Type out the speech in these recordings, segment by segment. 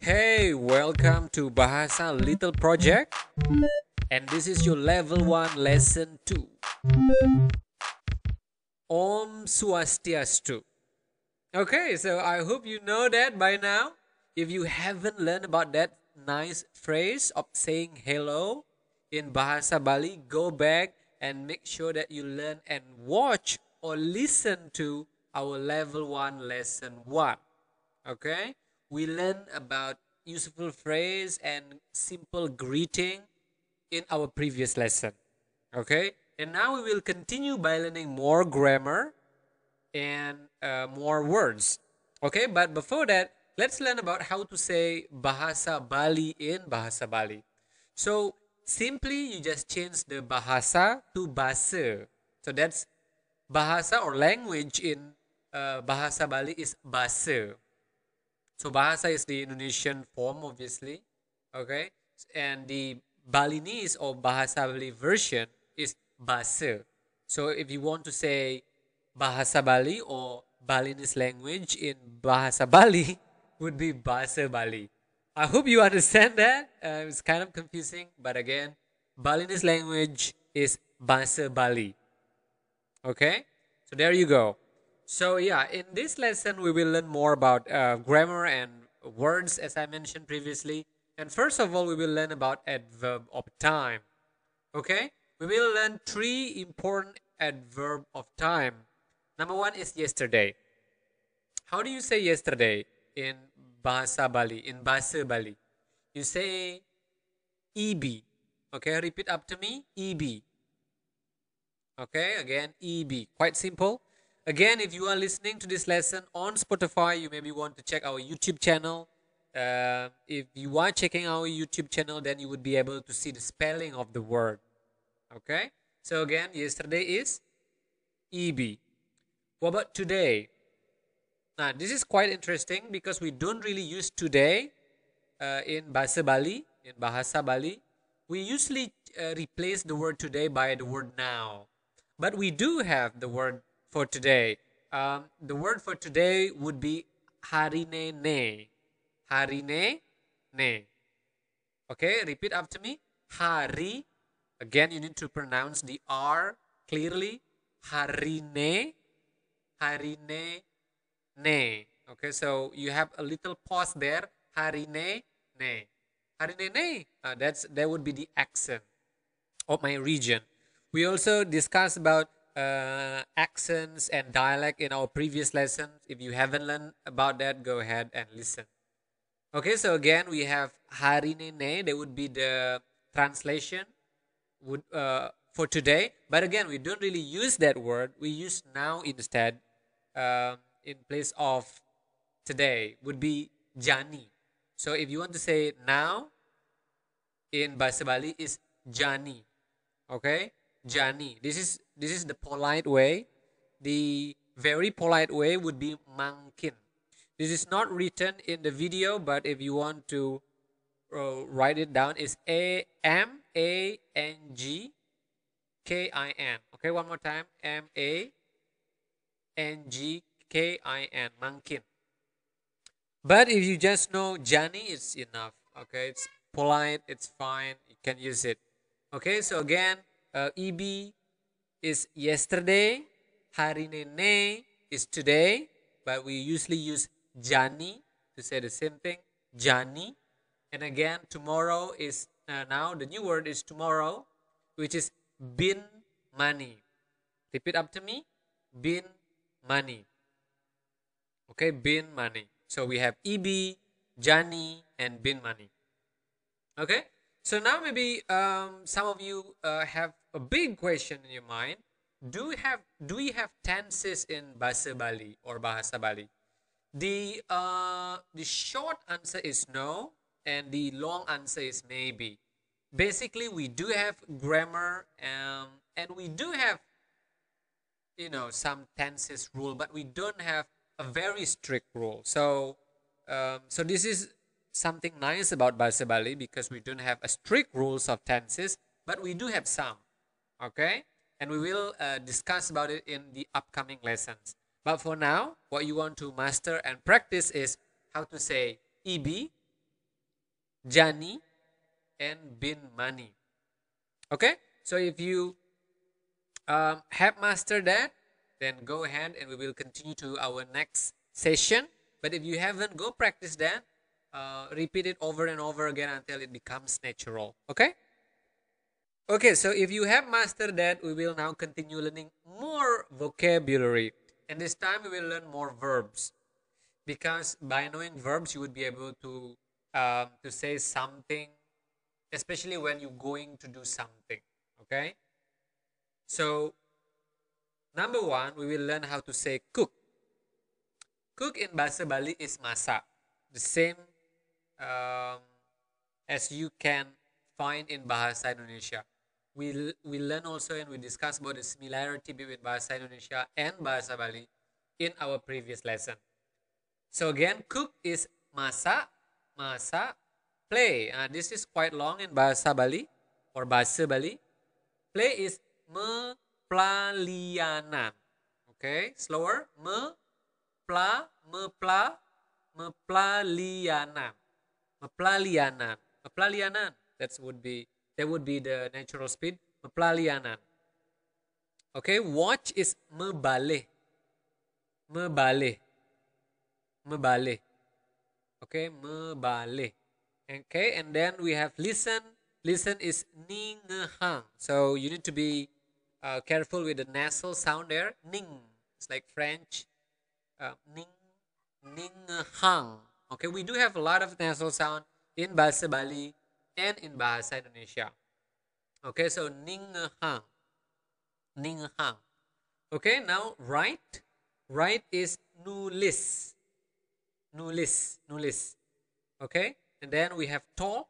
Hey, welcome to Bahasa Little Project. And this is your level 1 lesson 2. Om Swastiastu. Okay, so I hope you know that by now. If you haven't learned about that nice phrase of saying hello in Bahasa Bali, go back and make sure that you learn and watch or listen to our level 1 lesson 1. Okay? We learn about useful phrase and simple greeting in our previous lesson. Okay? And now we will continue by learning more grammar and uh, more words. Okay? But before that, let's learn about how to say Bahasa Bali in Bahasa Bali. So, simply you just change the Bahasa to Basa. So that's Bahasa or language in uh, Bahasa Bali is Basa. So Bahasa is the Indonesian form, obviously. Okay. And the Balinese or Bahasa Bali version is Basa. So if you want to say Bahasa Bali or Balinese language in Bahasa Bali would be Bahasa Bali. I hope you understand that. Uh, it's kind of confusing, but again, Balinese language is Bahasa Bali. Okay, so there you go. So yeah, in this lesson we will learn more about uh, grammar and words as I mentioned previously. And first of all, we will learn about adverb of time. Okay, we will learn three important adverb of time. Number one is yesterday. How do you say yesterday in Bahasa Bali, in Bahasa Bali? You say Ibi. Okay, repeat up to me. Ibi. Okay, again, Ibi. Quite simple. Again, if you are listening to this lesson on Spotify, you maybe want to check our YouTube channel. Uh, if you are checking our YouTube channel, then you would be able to see the spelling of the word. Okay, so again, yesterday is Ibi. What about today? Now, this is quite interesting because we don't really use today uh, in Bahasa Bali, in Bahasa Bali. We usually uh, replace the word today by the word now. But we do have the word for today. Um, the word for today would be harine ne. Harine ne. Okay, repeat after me. Hari. Again, you need to pronounce the R clearly. Harine. Harine ne. Okay, so you have a little pause there. Harine ne. Harine ne. Uh, that's that would be the accent of my region. We also discussed about uh, accents and dialect in our previous lessons. If you haven't learned about that, go ahead and listen. Okay, so again we have harine ne. That would be the translation would uh, for today. But again, we don't really use that word. We use now instead. Um, in place of today would be jani. So if you want to say now in Bahasa Bali is jani. Okay? Jani. This is this is the polite way. The very polite way would be mangkin. This is not written in the video, but if you want to uh, write it down, is A M A N G K I N. Okay, one more time. M A N G K I N. Mangkin. But if you just know Jani, it's enough. Okay, it's polite, it's fine, you can use it. Okay, so again, uh, Ibi is yesterday, hari nene is today, but we usually use Jani to say the same thing, Jani. And again, tomorrow is uh, now the new word is tomorrow, which is bin mani. Repeat after me, bin mani. Okay, bin mani. So we have Ibi, Jani, and bin mani. Okay, so now maybe um, some of you uh, have a big question in your mind. Do we have do we have tenses in Bahasa Bali or Bahasa Bali? The uh, the short answer is no, and the long answer is maybe. Basically, we do have grammar, um, and we do have you know some tenses rule, but we don't have a very strict rule. So, um, so this is something nice about Bahasa Bali because we don't have a strict rules of tenses, but we do have some. Okay, and we will uh, discuss about it in the upcoming lessons. But for now, what you want to master and practice is how to say Ibi, Jani, and bin Mani. Okay, so if you um, have mastered that, then go ahead and we will continue to our next session. But if you haven't, go practice that. Uh, repeat it over and over again until it becomes natural. Okay? Okay, so if you have mastered that, we will now continue learning more vocabulary. And this time we will learn more verbs. Because by knowing verbs, you would be able to um, to say something, especially when you're going to do something. Okay? So, number one, we will learn how to say cook. Cook in Bahasa Bali is masak. The same um, as you can find in Bahasa Indonesia. We, we learn also and we discuss about the similarity between Bahasa Indonesia and Bahasa Bali in our previous lesson. So again, cook is masak, masak, play. Uh, this is quite long in Bahasa Bali or Bahasa Bali. Play is mepelalianan. Okay, slower. Me, pla, mepla, mepelalianan. Mepelalianan. Mepelalianan. That would be that would be the natural speed. Mepelalianan. Okay, watch is mebale. Mebale. Mebale. Okay, mebale. Okay, and then we have listen. Listen is ningehang. So you need to be uh, careful with the nasal sound there. Ning. It's like French. Uh, ning. Ningehang. Okay, we do have a lot of nasal sound in Bahasa Bali and in Bahasa Indonesia. Okay, so Ninghang. Ninghang. Okay, now write. Write is nulis. Nulis. Nulis. Okay, and then we have talk.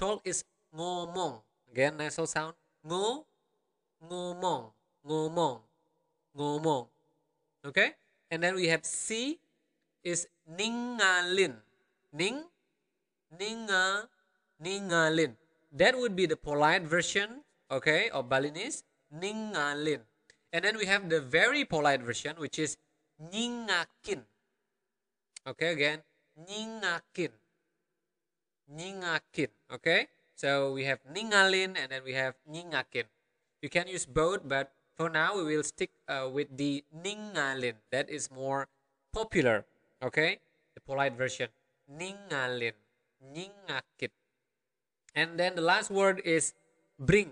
Talk is ngomong. Again, nasal sound. Ngo, ngomong, ngomong, ngomong. Okay, and then we have see is ningalin. Ning, ninga, ningalin. That would be the polite version, okay, of Balinese, ningalin. And then we have the very polite version, which is ningakin. Okay, again, ningakin. Ningakin, okay? So we have ningalin and then we have ningakin. You can use both, but for now we will stick uh, with the ningalin. That is more popular, okay? The polite version. Ningalin. Ningakin. And then the last word is bring.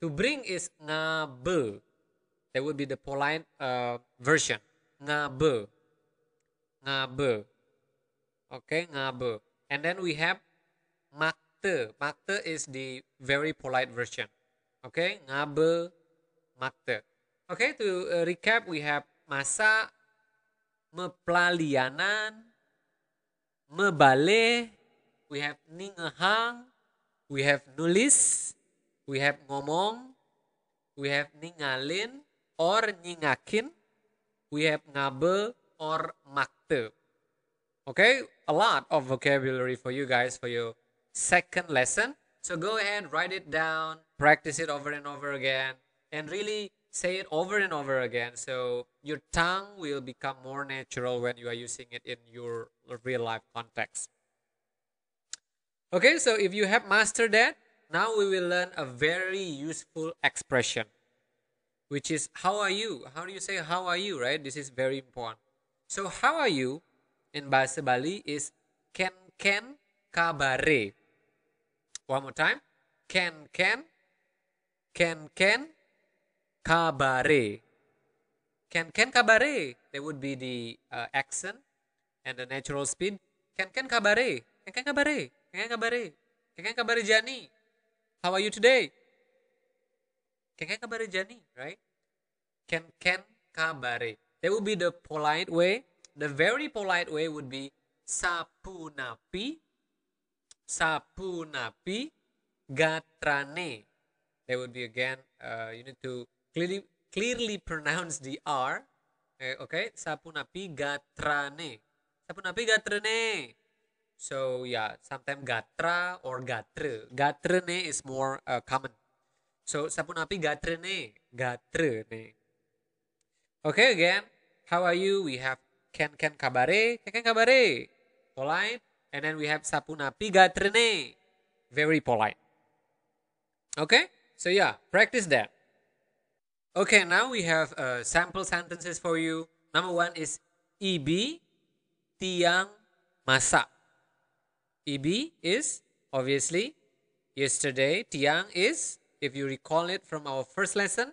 To bring is ngabe. That would be the polite uh, version. Ngabe. Ngabe. Okay, ngabe. And then we have makte. Makte is the very polite version. Okay, ngabe, makte. Okay, to uh, recap, we have masa, mepelalianan, mebale, we have ningehang, we have nulis, we have ngomong, we have ningalin or nyingakin, we have ngabe or makte. Okay, a lot of vocabulary for you guys for your second lesson. So go ahead, write it down, practice it over and over again, and really say it over and over again. So your tongue will become more natural when you are using it in your real life context. Okay, so if you have mastered that, now we will learn a very useful expression, which is how are you? How do you say how are you, right? This is very important. So how are you in Bahasa Bali is ken ken kabare. One more time. Ken ken ken ken kabare. Ken ken kabare. That would be the uh, accent and the natural speed. Ken ken kabare. Ken ken kabare. Ken ken kabare. Ken ken kabare Jani. How are you today? Ken ken kabare Jani, right? Ken ken kabare. That would be the polite way. The very polite way would be sapu napi, sapu napi, gatrane. That would be again. Uh, you need to clearly clearly pronounce the R. Uh, okay, sapu napi gatrane. Sapu napi gatrane. So yeah, sometimes gatra or gatre. Gatrene is more uh, common. So sapu napi gatrene, gatrene. Okay, again, how are you? We have ken ken kabare, ken ken kabare. Polite. And then we have sapunapi gatrene. Very polite. Okay? So yeah, practice that. Okay, now we have uh, sample sentences for you. Number one is Ibi tiang masak. Ibi is obviously yesterday. Tiang is, if you recall it from our first lesson,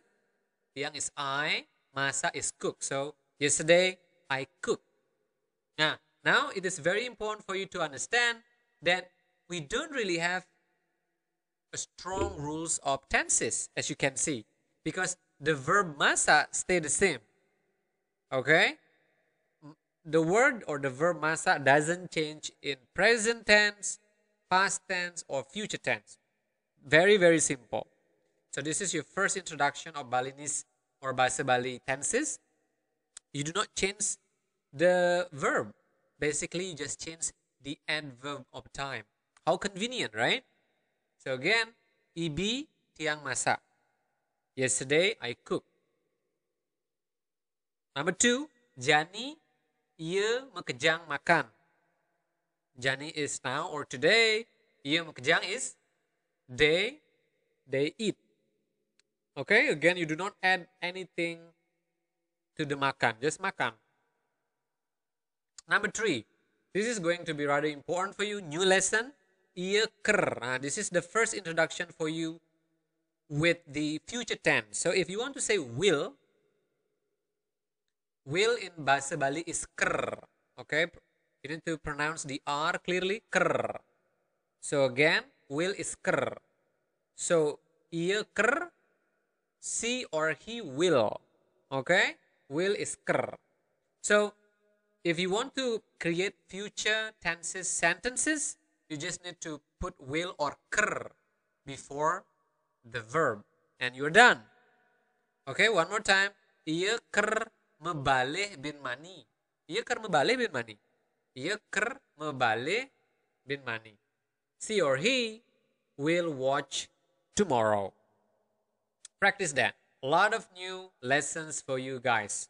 tiang is I, masa is cook. So yesterday I cooked. Now, now it is very important for you to understand that we don't really have a strong rules of tenses as you can see because the verb masa stay the same. Okay? The word or the verb masa doesn't change in present tense, past tense or future tense. Very very simple. So this is your first introduction of Balinese or Bahasa Bali tenses. You do not change the verb. Basically, you just change the adverb of time. How convenient, right? So again, ibi tiang masak. Yesterday I cooked. Number two, Jani ia mekejang makan. Jani is now or today. Ia mekejang is they they eat. Okay, again you do not add anything to the makan, just makan. Number three, this is going to be rather important for you. New lesson, ia ker. Uh, this is the first introduction for you with the future tense. So if you want to say will, will in Bahasa Bali is ker. Okay, you need to pronounce the R clearly, ker. So again, will is ker. So ia ker, she or he will. Okay, will is ker. So if you want to create future tenses sentences, you just need to put will or ker before the verb and you're done. Okay, one more time. Ia ker mebaleh bin mani. Ia ker mebaleh bin mani. Ia ker mebaleh bin mani. She or he will watch tomorrow. Practice that. A lot of new lessons for you guys.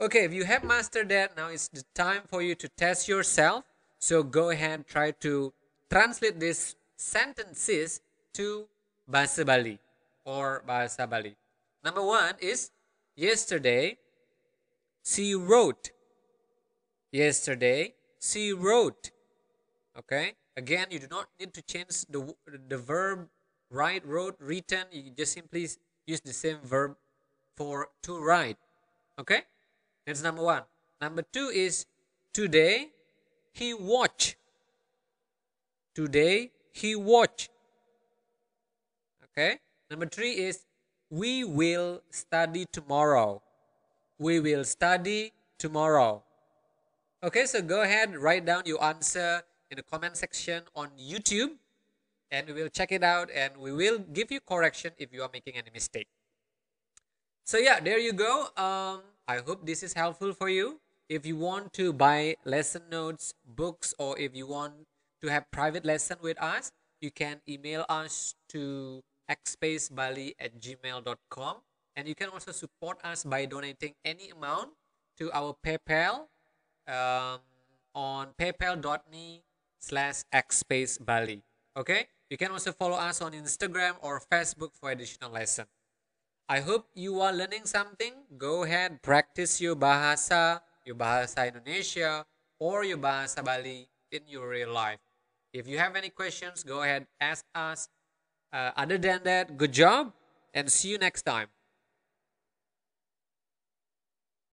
Okay, if you have mastered that, now it's the time for you to test yourself. So go ahead, try to translate these sentences to Bahasa Bali or Bahasa Bali. Number one is yesterday she wrote. Yesterday she wrote. Okay. Again, you do not need to change the the verb write, wrote, written. You just simply use the same verb for to write. Okay. That's number one. Number two is today he watch. Today he watch. Okay. Number three is we will study tomorrow. We will study tomorrow. Okay, so go ahead, write down your answer in the comment section on YouTube and we will check it out and we will give you correction if you are making any mistake. So yeah, there you go. Um, I hope this is helpful for you. If you want to buy lesson notes, books, or if you want to have private lesson with us, you can email us to xspacebali at gmail.com. And you can also support us by donating any amount to our PayPal um, on paypal.me slash xspace Bali. Okay? You can also follow us on Instagram or Facebook for additional lesson. I hope you are learning something. Go ahead, practice your bahasa, your bahasa Indonesia, or your bahasa Bali in your real life. If you have any questions, go ahead, ask us uh, other than that, good job and see you next time.